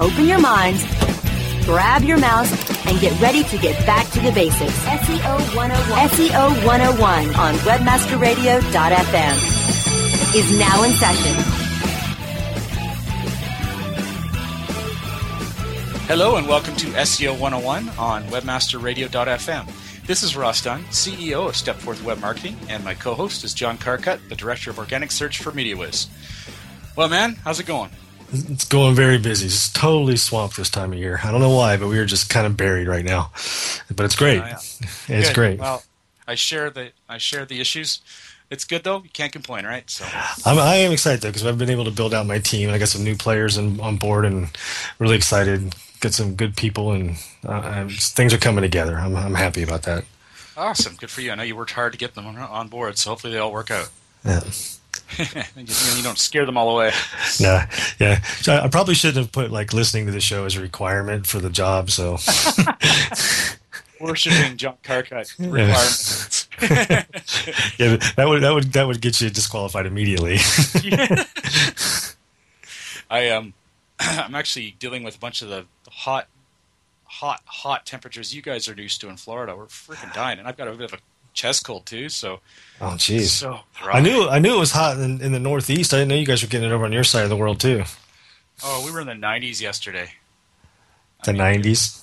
open your minds, grab your mouse, and get ready to get back to the basics. SEO 101. SEO 101 on webmasterradio.fm is now in session. Hello and welcome to SEO 101 on webmasterradio.fm. This is Ross Dunn, CEO of Stepforth Web Marketing, and my co-host is John Carcutt, the Director of Organic Search for MediaWhiz. Well, man, how's it going? It's going very busy. It's totally swamped this time of year. I don't know why, but we are just kind of buried right now. But it's great. yeah. It's good. great. Well, I share the I share the issues. It's good though. You can't complain, right? So I'm, I am excited though because I've been able to build out my team. I got some new players in, on board and really excited. Get some good people and uh, things are coming together. I'm, I'm happy about that. Awesome, good for you. I know you worked hard to get them on, on board, so hopefully they all work out. Yeah. You don't scare them all away. No, yeah. So I probably shouldn't have put like listening to the show as a requirement for the job. So worshiping John Carcutt requirements. yeah, that would that would that would get you disqualified immediately. I um, I'm actually dealing with a bunch of the hot, hot, hot temperatures you guys are used to in Florida. We're freaking dying, and I've got a bit of a chest cold too. So, oh jeez, so I knew I knew it was hot in, in, the Northeast. I didn't know you guys were getting it over on your side of the world too. Oh, we were in the 90s yesterday. The I mean, 90s.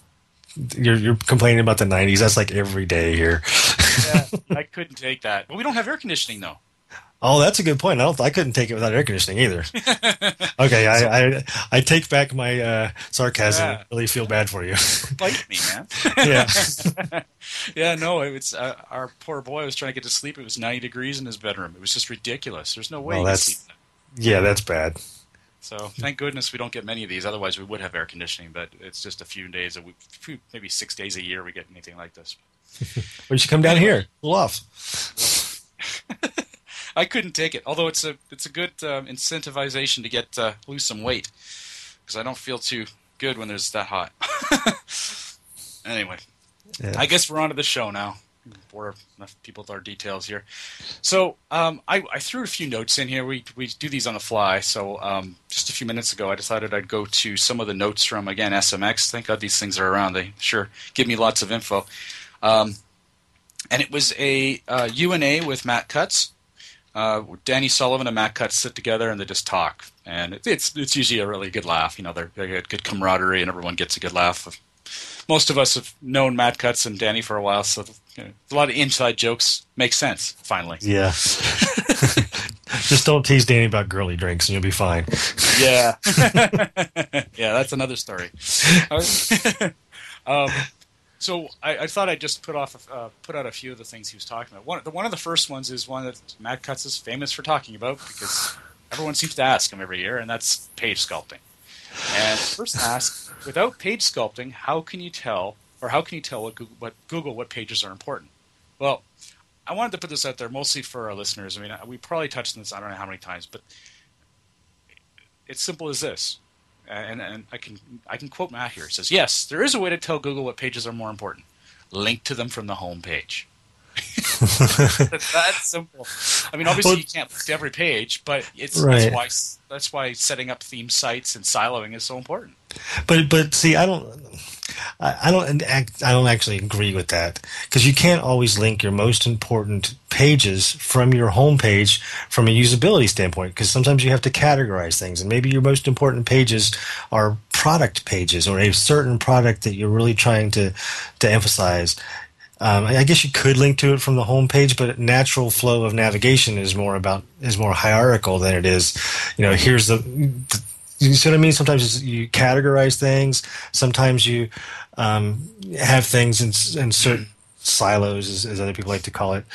You're you're complaining about the 90s. That's like every day here. yeah, I couldn't take that. But we don't have air conditioning though. Oh, that's a good point. I don't. I couldn't take it without air conditioning either. okay, I, I, I take back my uh, sarcasm. Yeah. Really feel bad for you. Bite me, man. yeah. yeah. No, it's uh, our poor boy was trying to get to sleep. It was ninety degrees in his bedroom. It was just ridiculous. There's no way. Well, that's that. yeah, that's bad. So thank goodness we don't get many of these. Otherwise, we would have air conditioning. But it's just a few days a week, maybe six days a year we get anything like this. well, you should come down here. Cool off. I couldn't take it. Although it's a it's a good um, incentivization to get uh, lose some weight because I don't feel too good when there's that hot. anyway, yeah. I guess we're on to the show now. Bore enough people with our details here. So um, I, I, threw a few notes in here. We we do these on the fly. So um, just a few minutes ago, I decided I'd go to some of the notes from again SMX. Thank God these things are around. They sure give me lots of info. Um, and it was a uh, You&A with Matt Cutts uh, Danny Sullivan and Matt Cutts sit together and they just talk, and it, it's it's usually a really good laugh. You know, they're, they get good camaraderie and everyone gets a good laugh. Most of us have known Matt Cutts and Danny for a while, so you know, a lot of inside jokes make sense. Finally, yeah. just don't tease Danny about girly drinks, and you'll be fine. yeah, yeah, that's another story. um, so I, I, thought I'd just put off uh, put out a few of the things he was talking about. One, the, one of the first ones is one that Matt Cutts is famous for talking about because everyone seems to ask him every year, and that's page sculpting. And first ask, without page sculpting, how can you tell, or how can you tell what Google, what Google what pages are important? Well, I wanted to put this out there mostly for our listeners. I mean, we probably touched on this I don't know how many times, but it's simple as this and, and I can I can quote Matt here. It says, "Yes, there is a way to tell Google what pages are more important. Link to them from the home page." that's simple. I mean, obviously well, you can't link to every page, but it's right. that's why that's why setting up theme sites and siloing is so important. But but see, I don't. I don't. I don't actually agree with that because you can't always link your most important pages from your homepage from a usability standpoint. Because sometimes you have to categorize things, and maybe your most important pages are product pages or a certain product that you're really trying to to emphasize. Um, I guess you could link to it from the homepage, but natural flow of navigation is more about is more hierarchical than it is. You know, here's the, the you see what I mean? Sometimes you categorize things. Sometimes you um, have things in, in certain silos, as, as, other people like to call it.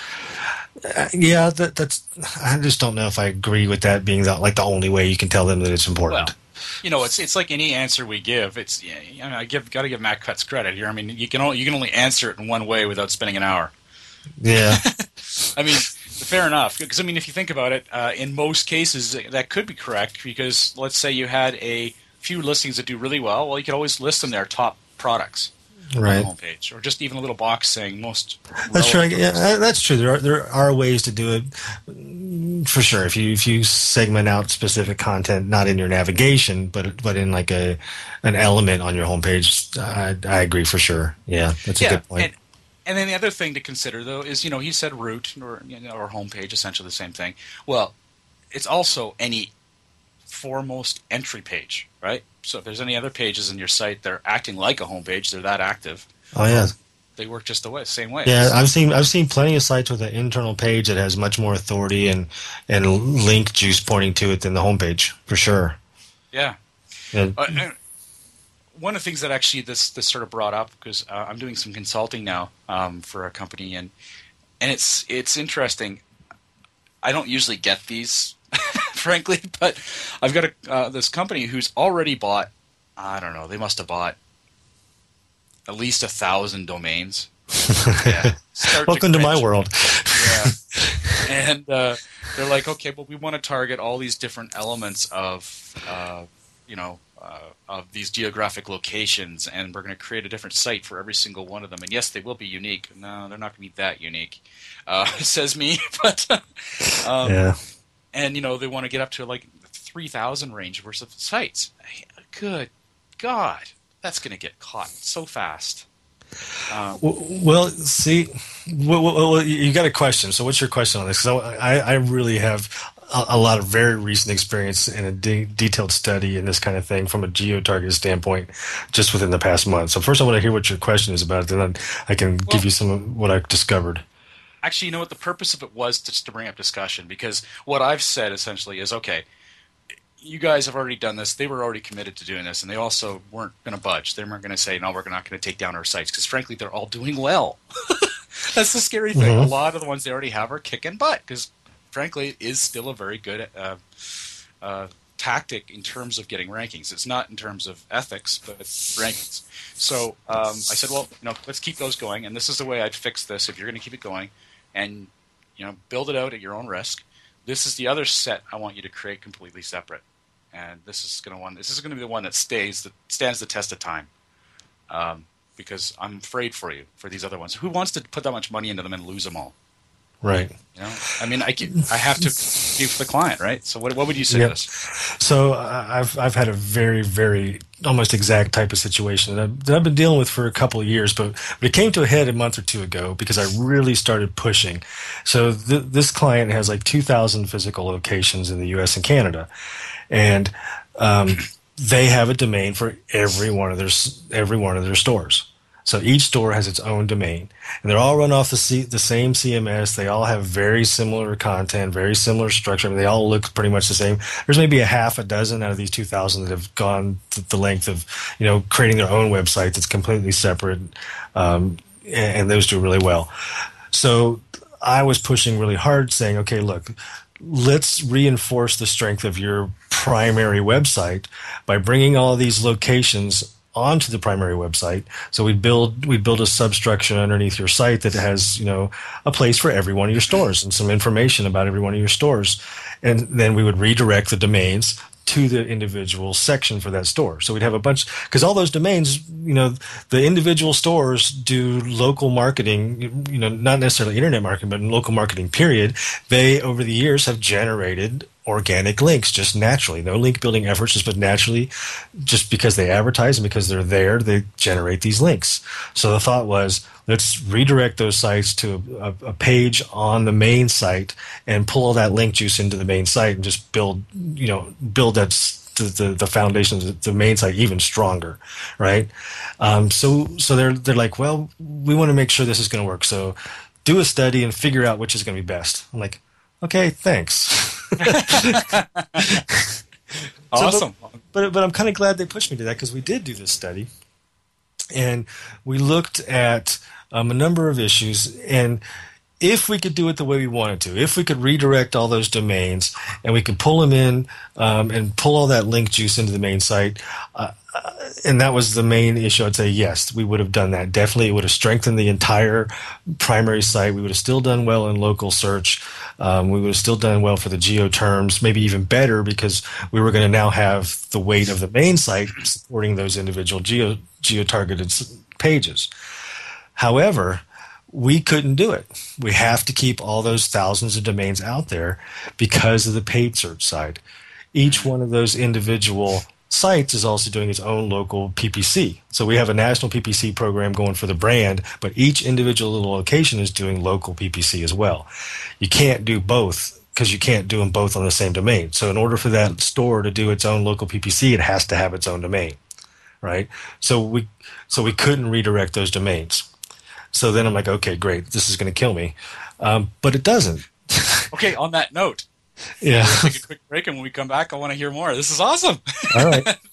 Uh, yeah, that, that's. I just don't know if I agree with that being the, like the only way you can tell them that it's important. Well, you know, it's it's like any answer we give. It's you know, I give got to give Matt Cutts credit here. I mean, you can only you can only answer it in one way without spending an hour. Yeah. I mean, fair enough. Because I mean, if you think about it, uh, in most cases that could be correct. Because let's say you had a few listings that do really well. Well, you could always list them there top products right. on the homepage, or just even a little box saying most. That's true. Yeah, that's true. There are there are ways to do it mm, for sure. If you if you segment out specific content, not in your navigation, but but in like a an element on your homepage, I, I agree for sure. Yeah, that's a yeah, good point. And, and then the other thing to consider, though, is you know he said root or you know, or homepage, essentially the same thing. Well, it's also any foremost entry page, right? So if there's any other pages in your site that are acting like a homepage, they're that active. Oh yeah, they work just the way, same way. Yeah, I've seen I've seen plenty of sites with an internal page that has much more authority and and link juice pointing to it than the homepage for sure. Yeah. yeah. Uh, one of the things that actually this this sort of brought up because uh, I'm doing some consulting now um, for a company and and it's it's interesting. I don't usually get these frankly. But I've got a, uh, this company who's already bought. I don't know. They must have bought at least a thousand domains. yeah. Welcome to, to, my world. yeah. And uh, they're like, okay, well, we want to target all these different elements of, uh, you know, uh, of these geographic locations, and we're going to create a different site for every single one of them. And yes, they will be unique. No, they're not going to be that unique, uh, says me. But um, yeah and you know they want to get up to like three thousand range versus sites. Good God, that's going to get caught so fast. Um, well, see, well, well, you got a question. So, what's your question on this? Because I, I really have a, a, lot of very recent experience and a de- detailed study in this kind of thing from a geo-target standpoint, just within the past month. So, first, I want to hear what your question is about, and then I can well, give you some of what I've discovered actually, you know what? The purpose of it was just to bring up discussion because what I've said essentially is okay. You guys have already done this. They were already committed to doing this, and they also weren't going to budge. They weren't going to say, "No, we're not going to take down our sites," because frankly, they're all doing well. That's the scary thing. Mm-hmm. A lot of the ones they already have are kicking butt because, frankly, it is still a very good uh, uh, tactic in terms of getting rankings. It's not in terms of ethics, but rankings. So um, I said, well, you know, let's keep those going, and this is the way I'd fix this. If you're going to keep it going, and you know build it out at your own risk. This is the other set I want you to create completely separate, and this is going to one. This is going to be the one that stays that stands the test of time. Um, because I'm afraid for you for these other ones. Who wants to put that much money into them and lose them all? Right. You know, I mean, I, I have to do for the client, right? So, what, what would you say yep. to this? So, uh, I've I've had a very very almost exact type of situation that I've, that I've been dealing with for a couple of years, but, but it came to a head a month or two ago because I really started pushing. So, th- this client has like 2,000 physical locations in the U.S. and Canada, and um, they have a domain for every one of their every one of their stores. So each store has its own domain, and they're all run off the C- the same CMS. They all have very similar content, very similar structure. I mean, they all look pretty much the same. There's maybe a half a dozen out of these 2,000 that have gone the length of, you know, creating their own website that's completely separate, um, and, and those do really well. So I was pushing really hard, saying, okay, look, let's reinforce the strength of your primary website by bringing all these locations onto the primary website. So we build we build a substructure underneath your site that has you know a place for every one of your stores and some information about every one of your stores, and then we would redirect the domains to the individual section for that store. So we'd have a bunch because all those domains, you know, the individual stores do local marketing, you know, not necessarily internet marketing, but local marketing period. They over the years have generated organic links just naturally. No link building efforts, just but naturally, just because they advertise and because they're there, they generate these links. So the thought was, let's redirect those sites to a, a, page on the main site and pull all that link juice into the main site and just build, you know, build that the, the, foundation of the main site even stronger, right? Um, so so they're they're like, well, we want to make sure this is going to work. So do a study and figure out which is going to be best. I'm like, okay, thanks. awesome. So, but, but, but I'm kind of glad they pushed me to that because we did do this study, and we looked at um, a number of issues, and if we could do it the way we wanted to, if we could redirect all those domains and we could pull them in um, and pull all that link juice into the main site, uh, uh, and that was the main issue, I'd say yes, we would have done that. Definitely, it would have strengthened the entire primary site. We would have still done well in local search. Um, we would have still done well for the geo terms, maybe even better because we were going to now have the weight of the main site supporting those individual geo geo targeted pages. However, we couldn't do it. We have to keep all those thousands of domains out there because of the paid search side. Each one of those individual sites is also doing its own local PPC. So we have a national PPC program going for the brand, but each individual little location is doing local PPC as well. You can't do both because you can't do them both on the same domain. So in order for that store to do its own local PPC, it has to have its own domain, right? So we so we couldn't redirect those domains. So then I'm like, okay, great, this is going to kill me, um, but it doesn't. okay, on that note, yeah, we'll take a quick break, and when we come back, I want to hear more. This is awesome. All right.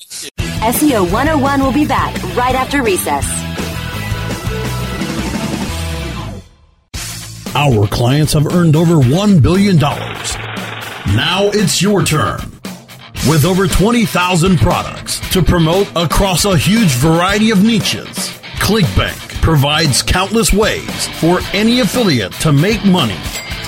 SEO 101 will be back right after recess. Our clients have earned over $1 billion. Now it's your turn. With over 20,000 products to promote across a huge variety of niches, ClickBank provides countless ways for any affiliate to make money.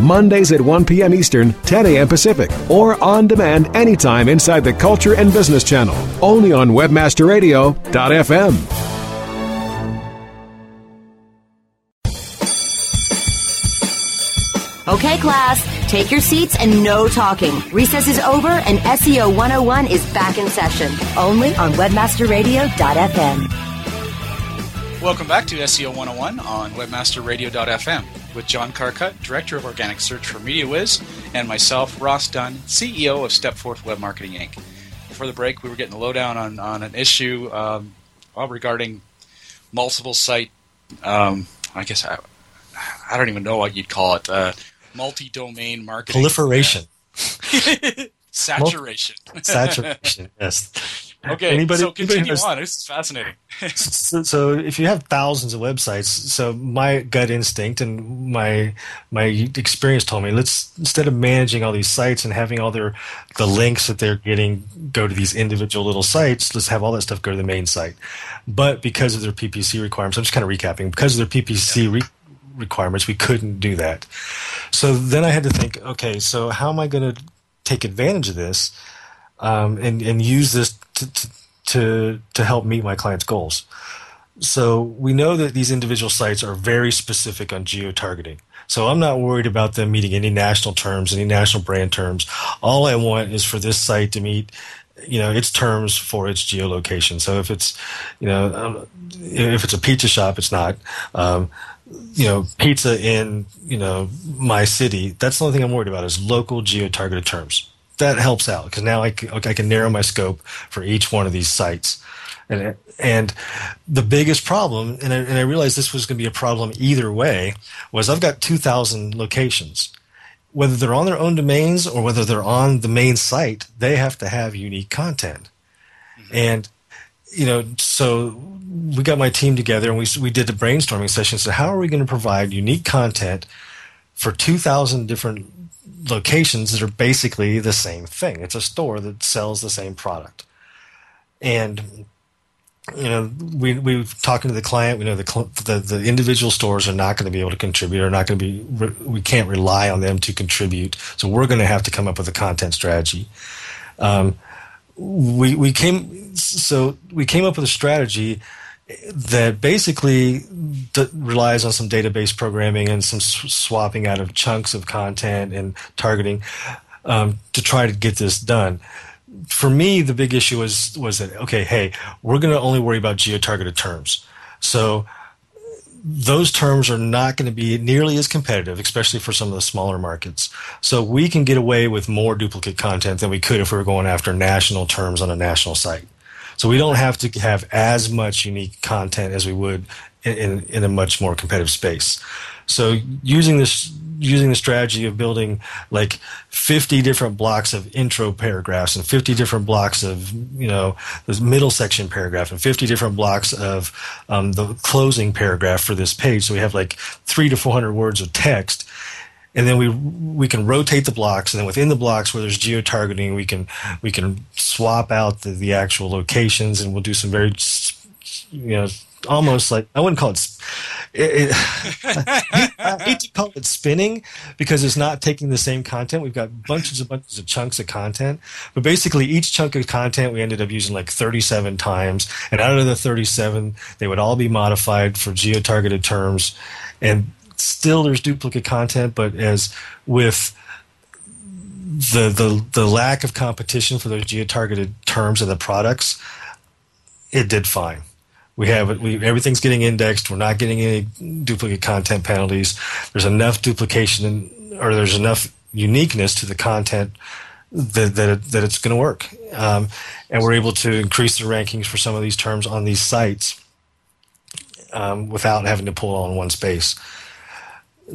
Mondays at 1 p.m. Eastern, 10 a.m. Pacific, or on demand anytime inside the Culture and Business Channel. Only on WebmasterRadio.fm. Okay, class, take your seats and no talking. Recess is over and SEO 101 is back in session. Only on WebmasterRadio.fm. Welcome back to SEO 101 on WebmasterRadio.fm with John Carcutt, Director of Organic Search for MediaWhiz, and myself, Ross Dunn, CEO of Stepforth Web Marketing Inc. Before the break, we were getting the lowdown on, on an issue um, well, regarding multiple site, um, I guess I, I don't even know what you'd call it, uh, multi-domain marketing. Proliferation. Saturation. Saturation, yes. Okay, Anybody- so continue knows- on. This is fascinating. so, so if you have thousands of websites, so my gut instinct and my my experience told me let's instead of managing all these sites and having all their the links that they're getting go to these individual little sites, let's have all that stuff go to the main site. But because of their PPC requirements, I'm just kind of recapping. Because of their PPC re- requirements, we couldn't do that. So then I had to think, okay, so how am I going to take advantage of this um, and and use this to, to to to help meet my clients' goals? So we know that these individual sites are very specific on geo targeting. So I'm not worried about them meeting any national terms, any national brand terms. All I want is for this site to meet, you know, its terms for its geolocation. So if it's, you know, um, if it's a pizza shop, it's not. Um, you know, pizza in, you know, my city. That's the only thing I'm worried about is local geo targeted terms. That helps out because now I can, I can narrow my scope for each one of these sites. And, and the biggest problem, and I, and I realized this was going to be a problem either way, was I've got 2,000 locations. Whether they're on their own domains or whether they're on the main site, they have to have unique content. Mm-hmm. And, you know, so we got my team together and we, we did the brainstorming session. So, how are we going to provide unique content for 2,000 different locations that are basically the same thing? It's a store that sells the same product. And you know, we we talking to the client. We know the, the the individual stores are not going to be able to contribute. Are not going to be. We can't rely on them to contribute. So we're going to have to come up with a content strategy. Um, we we came so we came up with a strategy that basically d- relies on some database programming and some s- swapping out of chunks of content and targeting um, to try to get this done for me, the big issue was was that okay, hey, we're going to only worry about geo-targeted terms. So those terms are not going to be nearly as competitive, especially for some of the smaller markets. So we can get away with more duplicate content than we could if we were going after national terms on a national site. So we don't have to have as much unique content as we would in, in, a much more competitive space. So using this using the strategy of building like 50 different blocks of intro paragraphs and 50 different blocks of you know the middle section paragraph and 50 different blocks of um, the closing paragraph for this page so we have like three to 400 words of text and then we we can rotate the blocks and then within the blocks where there's geo targeting we can we can swap out the, the actual locations and we'll do some very you know almost like I wouldn't call it. it, it I hate to call it spinning because it's not taking the same content. We've got bunches and bunches of chunks of content, but basically each chunk of content we ended up using like 37 times, and out of the 37, they would all be modified for geo-targeted terms, and still there's duplicate content, but as with the the the lack of competition for those geo-targeted terms and the products, it did fine. We have we everything's getting indexed. We're not getting any duplicate content penalties. There's enough duplication in, or there's enough uniqueness to the content that that, it, that it's going to work. Um, and we're able to increase the rankings for some of these terms on these sites um, without having to pull all in one space.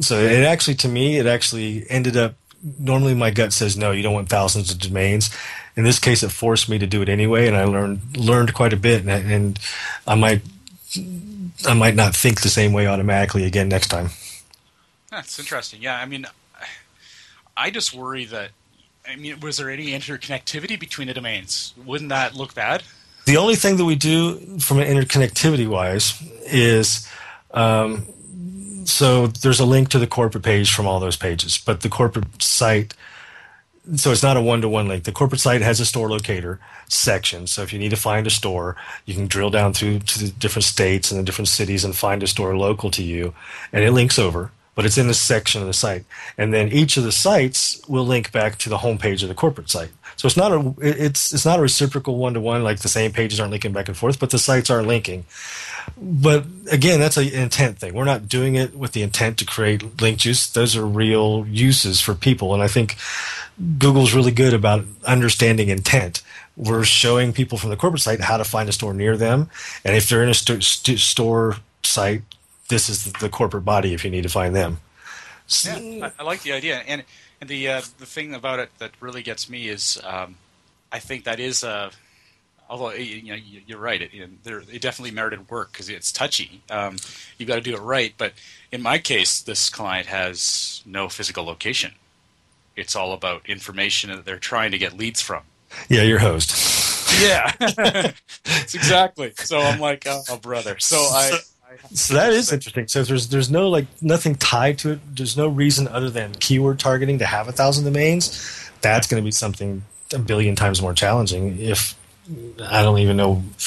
So it actually, to me, it actually ended up. Normally, my gut says no. You don't want thousands of domains in this case, it forced me to do it anyway, and I learned learned quite a bit, and, and I might I might not think the same way automatically again next time. That's interesting. Yeah, I mean, I just worry that. I mean, was there any interconnectivity between the domains? Wouldn't that look bad? The only thing that we do from an interconnectivity wise is. Um, so there's a link to the corporate page from all those pages, but the corporate site so it's not a one-to-one link. The corporate site has a store locator section. So if you need to find a store, you can drill down through to the different states and the different cities and find a store local to you, and it links over. But it's in this section of the site, and then each of the sites will link back to the homepage of the corporate site. So it's not a it's it's not a reciprocal one-to-one like the same pages aren't linking back and forth, but the sites are linking. But again, that's an intent thing. We're not doing it with the intent to create link juice. Those are real uses for people, and I think Google's really good about understanding intent. We're showing people from the corporate site how to find a store near them, and if they're in a st- st- store site, this is the corporate body if you need to find them. Yeah, I, I like the idea, and and the uh, the thing about it that really gets me is um, I think that is a uh, although you know you're right, it, it definitely merited work because it's touchy. Um, you've got to do it right. But in my case, this client has no physical location it's all about information that they're trying to get leads from. Yeah, your host. yeah, exactly. So I'm like, oh, oh brother. So I. So that is interesting. So there's there's no like nothing tied to it. There's no reason other than keyword targeting to have a thousand domains. That's going to be something a billion times more challenging. If I don't even know.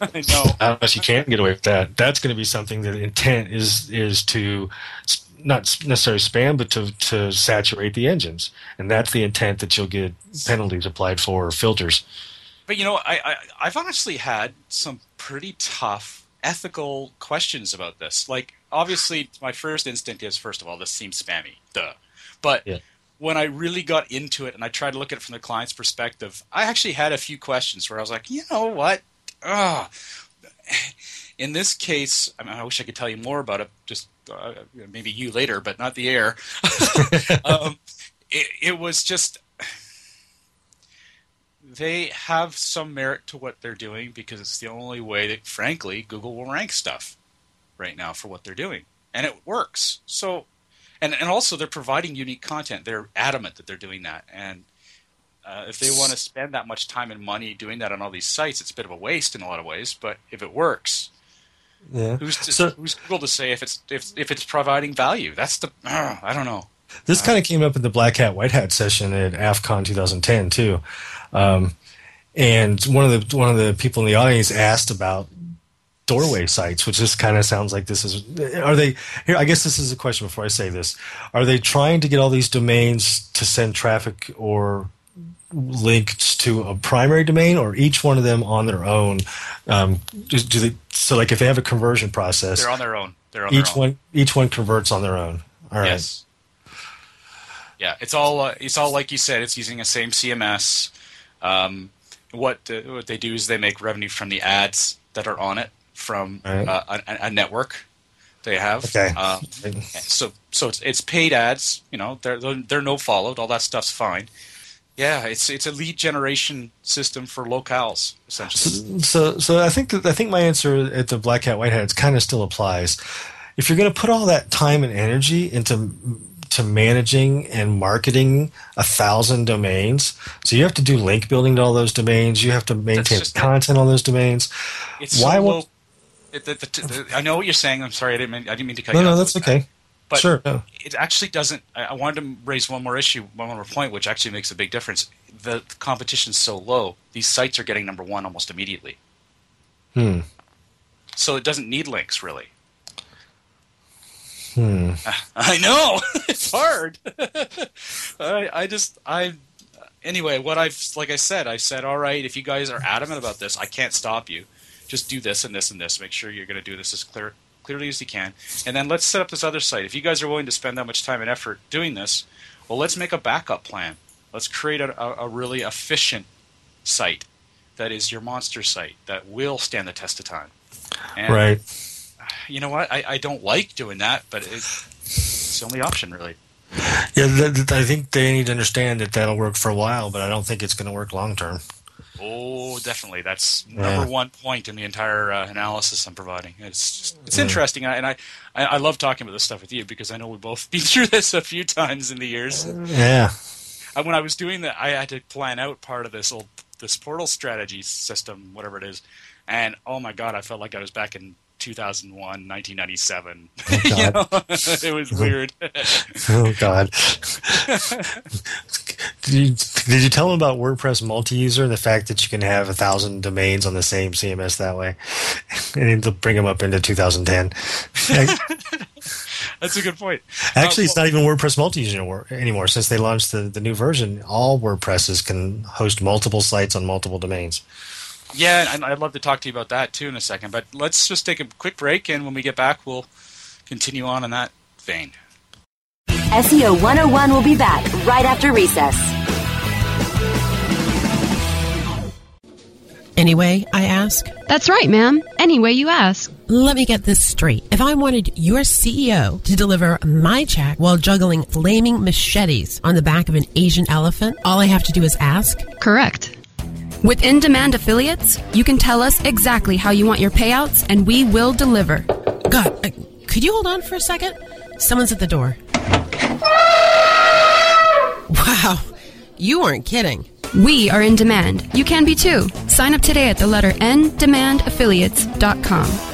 I know. Know if you can get away with that. That's going to be something that intent is is to not necessarily spam, but to, to saturate the engines. And that's the intent that you'll get penalties applied for or filters. But you know, I, I I've honestly had some pretty tough ethical questions about this. Like, obviously, my first instinct is, first of all, this seems spammy, duh. But yeah. when I really got into it and I tried to look at it from the client's perspective, I actually had a few questions where I was like, you know what? Ugh. In this case, I, mean, I wish I could tell you more about it. Just uh, maybe you later, but not the air. um, it, it was just they have some merit to what they're doing because it's the only way that, frankly, Google will rank stuff right now for what they're doing, and it works. So, and and also they're providing unique content. They're adamant that they're doing that, and uh, if they want to spend that much time and money doing that on all these sites, it's a bit of a waste in a lot of ways. But if it works, yeah. Who's to, so, who's Google to say if it's if if it's providing value? That's the uh, I don't know. This kind of came up in the Black Hat White Hat session at AFCON 2010 too, um, and one of the one of the people in the audience asked about doorway sites, which just kind of sounds like this is. Are they here? I guess this is a question before I say this. Are they trying to get all these domains to send traffic or linked to a primary domain, or each one of them on their own? Um, do, they? So, like, if they have a conversion process, they're on their own. They're on each their own. one. Each one converts on their own. All right. Yes. Yeah, it's all uh, it's all like you said. It's using the same CMS. Um, what uh, what they do is they make revenue from the ads that are on it from Right. uh, a, a network they have. Okay. Um, so so it's, it's paid ads. You know, they're they're they're no followed. All that stuff's fine. Yeah, it's it's a lead generation system for locales essentially. So, so I think that I think my answer at the Black Hat White Hat kind of still applies. If you're going to put all that time and energy into to managing and marketing a thousand domains, so you have to do link building to all those domains. You have to maintain content on those domains. It's Why so low. It, the, the, the, I know what you're saying. I'm sorry. I didn't mean, I didn't mean to cut No, you off. no, off. that's okay. But Sure, no. it actually doesn't. I, I wanted to raise one more issue, one more point, which actually makes a big difference. The competition's so low; these sites are getting number one almost immediately. Hmm. So it doesn't need links really. Hmm. I know it's hard. I, I just I anyway. What I've like I said, I said, all right. If you guys are adamant about this, I can't stop you. Just do this and this and this. Make sure you're going to do this as clear clearly as you can, and then let's set up this other site. If you guys are willing to spend that much time and effort doing this, well, let's make a backup plan. Let's create a, a, a really efficient site that is your monster site that will stand the test of time. And Right. You know what? I, I don't like doing that, but it's, it's the only option, really. Yeah, th- th- I think they need to understand that that'll work for a while, but I don't think it's going to work long term. Oh, definitely. That's Yeah. number one point in the entire uh, analysis I'm providing. It's just, it's interesting, and I, I I love talking about this stuff with you because I know we've both been through this a few times in the years. Yeah. I, when I was doing that, I had to plan out part of this old this portal strategy system, whatever it is, and oh my god, I felt like I was back in 2001, 1997. you God. know? it was weird. Oh God. did, you, did you tell them about WordPress multi-user and the fact that you can have a thousand domains on the same CMS that way, and to bring them up into 2010? That's a good point. Actually, Uh, it's not even WordPress multi-user anymore- anymore since they launched the, the new version. All WordPresses can host multiple sites on multiple domains. Yeah, and I'd love to talk to you about that too in a second. But let's just take a quick break, and when we get back, we'll continue on in that vein. SEO 101 will be back right after recess. Anyway, I ask. That's right, ma'am. Anyway, you ask. Let me get this straight. If I wanted your CEO to deliver my check while juggling flaming machetes on the back of an Asian elephant, all I have to do is ask? Correct. With in demand affiliates, you can tell us exactly how you want your payouts and we will deliver. God, uh, could you hold on for a second? Someone's at the door. Wow, you weren't kidding. We are in demand. You can be too. Sign up today at the letter ndemandaffiliates.com.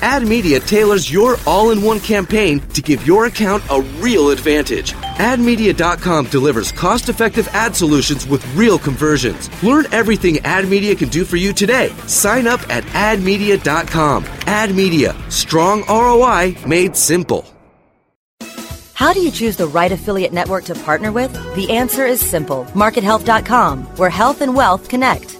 Ad Media tailors your all in one campaign to give your account a real advantage. AdMedia.com delivers cost effective ad solutions with real conversions. Learn everything Ad Media can do for you today. Sign up at AdMedia.com. Ad Media, strong ROI made simple. How do you choose the right affiliate network to partner with? The answer is simple MarketHealth.com, where health and wealth connect.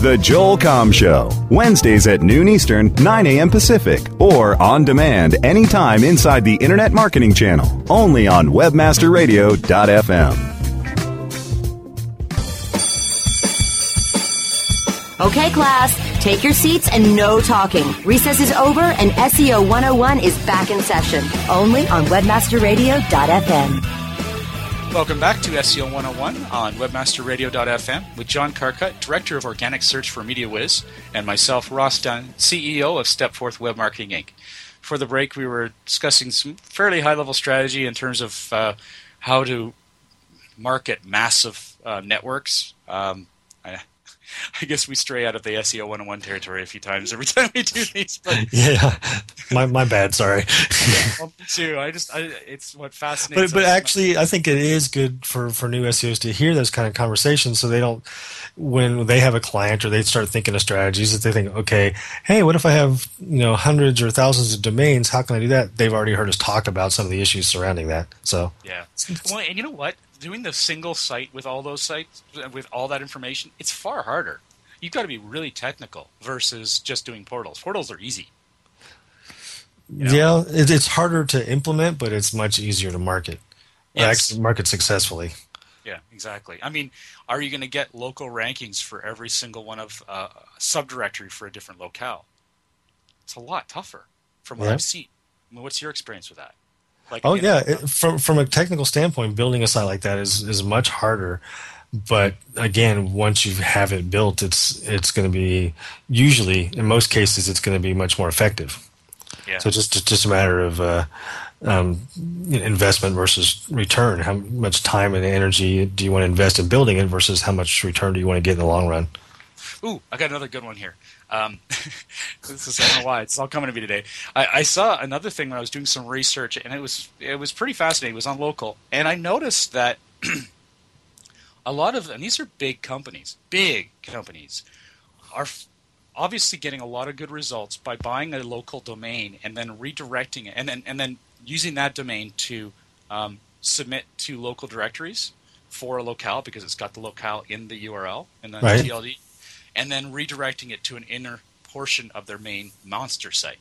The Joel Comm Show, Wednesdays at noon Eastern, 9 a.m. Pacific, or on demand anytime inside the Internet Marketing Channel, only on WebmasterRadio.fm. Okay, class, take your seats and no talking. Recess is over and SEO 101 is back in session, only on WebmasterRadio.fm. Welcome back to SEO 101 on webmasterradio.fm with John Carcutt, Director of Organic Search for MediaWhiz, and myself, Ross Dunn, CEO of Stepforth Web Marketing Inc. For the break, we were discussing some fairly high level strategy in terms of uh, how to market massive uh, networks. Um, I, I guess we stray out of the SEO 101 territory a few times every time we do these. But yeah, my my bad. Sorry. yeah, well, too. I just I, it's what fascinates. But but actually, I think it is good for for new SEOs to hear those kind of conversations, so they don't when they have a client or they start thinking of strategies that they think, okay, hey, what if I have you know hundreds or thousands of domains? How can I do that? They've already heard us talk about some of the issues surrounding that. So yeah. Well, and you know what? Doing the single site with all those sites with all that information, it's far harder. You've got to be really technical versus just doing portals. Portals are easy. You know? Yeah, it's harder to implement, but it's much easier to market. Yes. Market successfully. Yeah, exactly. I mean, are you going to get local rankings for every single one of uh, a subdirectory for a different locale? It's a lot tougher from what Yeah. I've seen. I mean, what's your experience with that? Like, Oh yeah, it, from from a technical standpoint, building a site like that is is much harder. But again, once you have it built, it's it's going to be usually in most cases it's going to be much more effective. Yeah. So just just a matter of uh, um, investment versus return. How much time and energy do you want to invest in building it versus how much return do you want to get in the long run? Ooh, I got another good one here. Um, this is I don't know why it's all coming to me today. I, I saw another thing when I was doing some research, and it was it was pretty fascinating. It was on local, and I noticed that a lot of and these are big companies, big companies, are f- obviously getting a lot of good results by buying a local domain and then redirecting it, and then and then using that domain to um, submit to local directories for a locale because it's got the locale in the URL and the Right. TLD, and then redirecting it to an inner portion of their main monster site.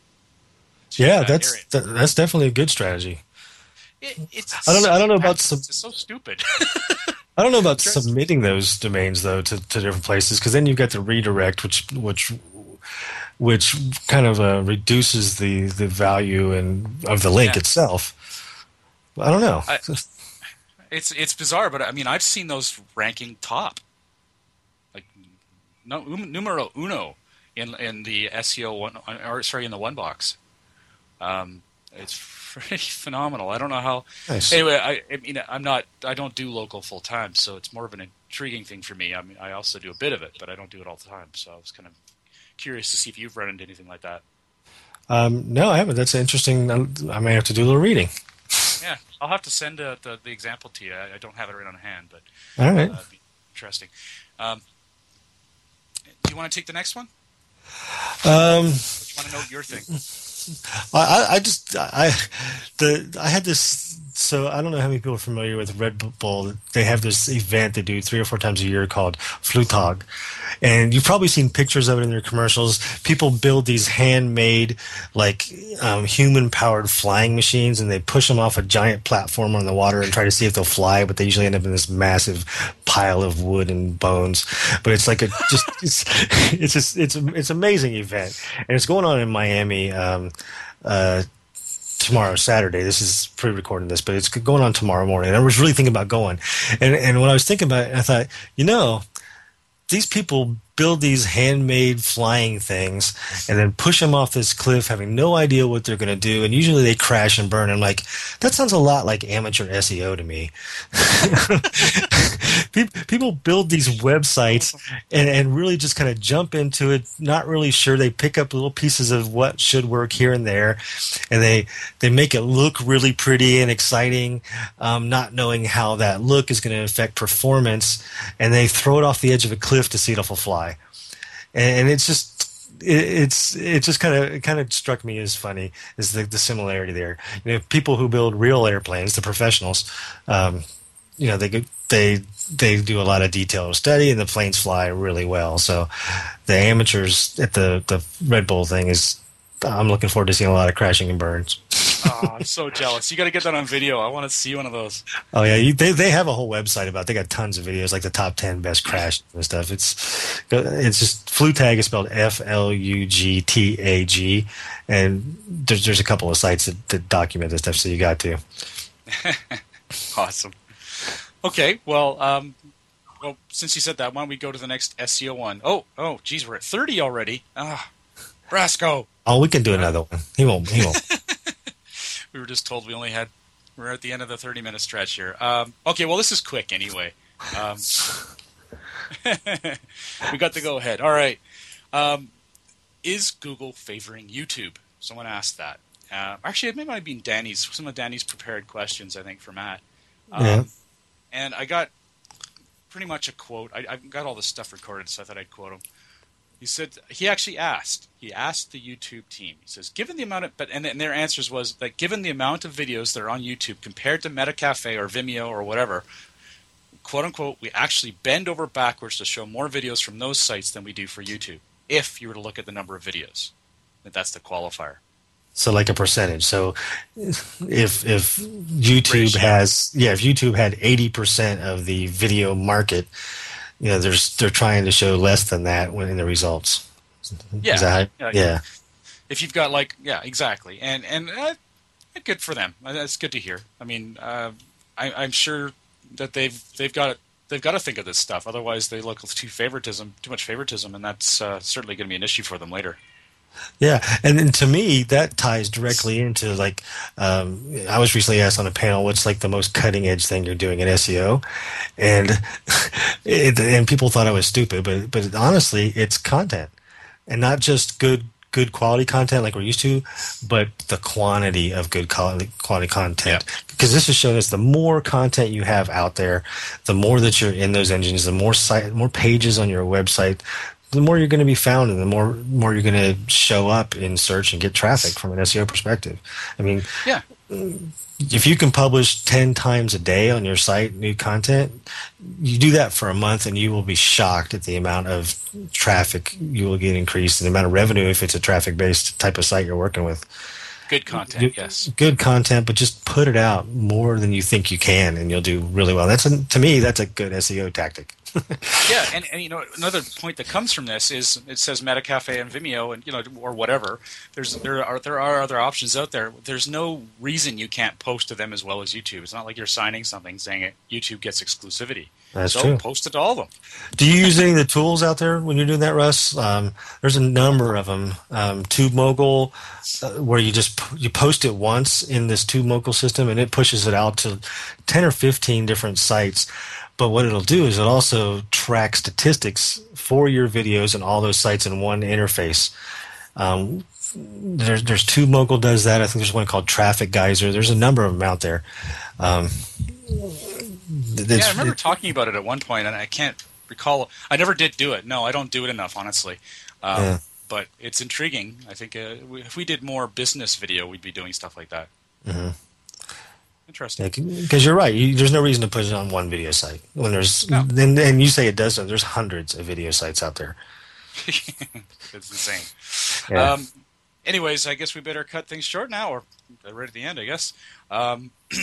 to Yeah, that that's that, that's definitely a good strategy. It, it's I don't know- I don't know about it's so stupid. I don't know about submitting those domains though to, to different places because then you've got the redirect, which which which kind of uh, reduces the the value and of the link Yeah. itself. I don't know. I- it's it's bizarre, but I mean I've seen those ranking top, numero uno in in the SEO one or sorry in the one box. Um, it's pretty phenomenal. I don't know how. Nice. Anyway, I, I mean I'm not I don't do local full time, so it's more of an intriguing thing for me. I mean I also do a bit of it, but I don't do it all the time. So I was kind of curious to see if you've run into anything like that. Um, no, I haven't. That's interesting. I, may have to do a little reading. Yeah, I'll have to send uh, the the example to you. I, I don't have it right on hand, but All right. uh, be interesting. Um, you want to take the next one? Um, you want to know your thing? I, I- just I the I had this. So I don't know how many people are familiar with Red Bull. They have this event they do three or four times a year called Flugtag, and you've probably seen pictures of it in their commercials. People build these handmade, like um, human-powered flying machines, and they push them off a giant platform on the water and try to see if they'll fly. But they usually end up in this massive pile of wood and bones. But it's like a just it's it's just it's it's amazing event, and it's going on in Miami. Um, uh, tomorrow, Saturday. This is pre-recording this, but it's going on tomorrow morning. And I was really thinking about going, and and when I was thinking about it, I thought, you know, these people build these handmade flying things and then push them off this cliff having no idea what they're going to do and usually they crash and burn i'm like that sounds a lot like amateur seo to me people build these websites and, and really just kind of jump into it not really sure they pick up little pieces of what should work here and there and they they make it look really pretty and exciting um, not knowing how that look is going to affect performance and they throw it off the edge of a cliff to see if it'll fly and it's just it's it just kind of kind of struck me as funny is the, the similarity there. You know, people who build real airplanes, the professionals, um, you know, they they they do a lot of detailed study, and the planes fly really well. So the amateurs at the the Red Bull thing is, I'm looking forward to seeing a lot of crashing and burns oh, I'm so jealous. You got to get that on video. I want to see one of those. Oh yeah, you, they they have a whole website about. It. They got tons of videos, like the top ten best crash and stuff. It's it's just Flugtag is spelled F L U G T A G, and there's there's a couple of sites that, that document this stuff. So you got to. awesome. Okay, well, um, well, since you said that, why don't we go to the next SEO one? Oh, oh, geez, we're at thirty already. Ah, Brasco. Oh, we can do another one. He won't. He won't. We were just told we only had we're at the end of the 30 minute stretch here. Um, okay, well this is quick anyway. Um, we got to go ahead. All right. Um, is Google favoring YouTube? Someone asked that. Uh, actually, it may have been Danny's some of Danny's prepared questions. I think for Matt. Um, yeah. And I got pretty much a quote. I, I got all this stuff recorded, so I thought I'd quote him. He said he actually asked. He asked the YouTube team. He says, given the amount of, but and, and their answers was that given the amount of videos that are on YouTube compared to Metacafe or Vimeo or whatever, quote unquote, we actually bend over backwards to show more videos from those sites than we do for YouTube. If you were to look at the number of videos, that's the qualifier. So like a percentage. So if if YouTube Ratio. has yeah, if YouTube had eighty percent of the video market, you know, there's they're trying to show less than that when in the results. Yeah, that, yeah. yeah. If you've got like yeah, exactly, and and uh, good for them. Uh, that's good to hear. I mean, uh, I, am sure that they've they've got they've got to think of this stuff. Otherwise, they look too favoritism, too much favoritism, and that's uh, certainly going to be an issue for them later. Yeah, and, and to me that ties directly into like um, I was recently asked on a panel what's like the most cutting edge thing you're doing in SEO, and it, and people thought I was stupid, but but honestly it's content, and not just good good quality content like we're used to, but the quantity of good quality, quality content. Yeah. Because this has shown us the more content you have out there, the more that you're in those engines, the more site, more pages on your website, the more you're going to be found and the more more you're going to show up in search and get traffic from an SEO perspective. I mean, yeah. If you can publish 10 times a day on your site new content, you do that for a month and you will be shocked at the amount of traffic you will get increased and the amount of revenue if it's a traffic based type of site you're working with. Good content, yes. Good content, but just put it out more than you think you can, and you'll do really well. That's a, to me, that's a good SEO tactic. yeah, and, and you know another point that comes from this is it says Metacafe and Vimeo and you know or whatever. There's there are there are other options out there. There's no reason you can't post to them as well as YouTube. It's not like you're signing something saying it, YouTube gets exclusivity. That's so true. Post it to all of them. Do you use any of the tools out there when you're doing that, Russ? Um, there's a number of them. Um, TubeMogul, uh, where you just you post it once in this TubeMogul system, and it pushes it out to ten or fifteen different sites. But what it'll do is it also track statistics for your videos and all those sites in one interface. Um, there's there's TubeMogul does that. I think there's one called Traffic Geyser. There's a number of them out there. Um, yeah, I remember it, talking about it at one point, and I can't recall. I never did do it. No, I don't do it enough, honestly. Um, yeah. But it's intriguing. I think uh, if we did more business video, we'd be doing stuff like that. Mm-hmm. Interesting. Because you're right. You, there's no reason to put it on one video site when there's no. and, and you say it doesn't. There's hundreds of video sites out there. it's insane. Yeah. Um, anyways, I guess we better cut things short now, or right at the end, I guess. Um,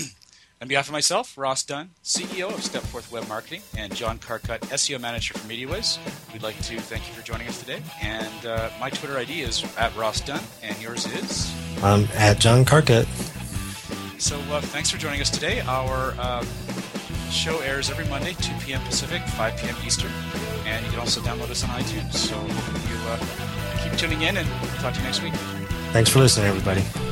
on behalf of myself, Ross Dunn, CEO of Stepforth Web Marketing, and John Carcutt, SEO Manager for MediaWhiz, we'd like to thank you for joining us today. And uh, my Twitter ID is at Ross Dunn, and yours is? Um, at John Carcutt. So uh, thanks for joining us today. Our uh, show airs every Monday, 2 p.m. Pacific, 5 p.m. Eastern, and you can also download us on iTunes. So you uh, keep tuning in, and we'll talk to you next week. Thanks for listening, everybody.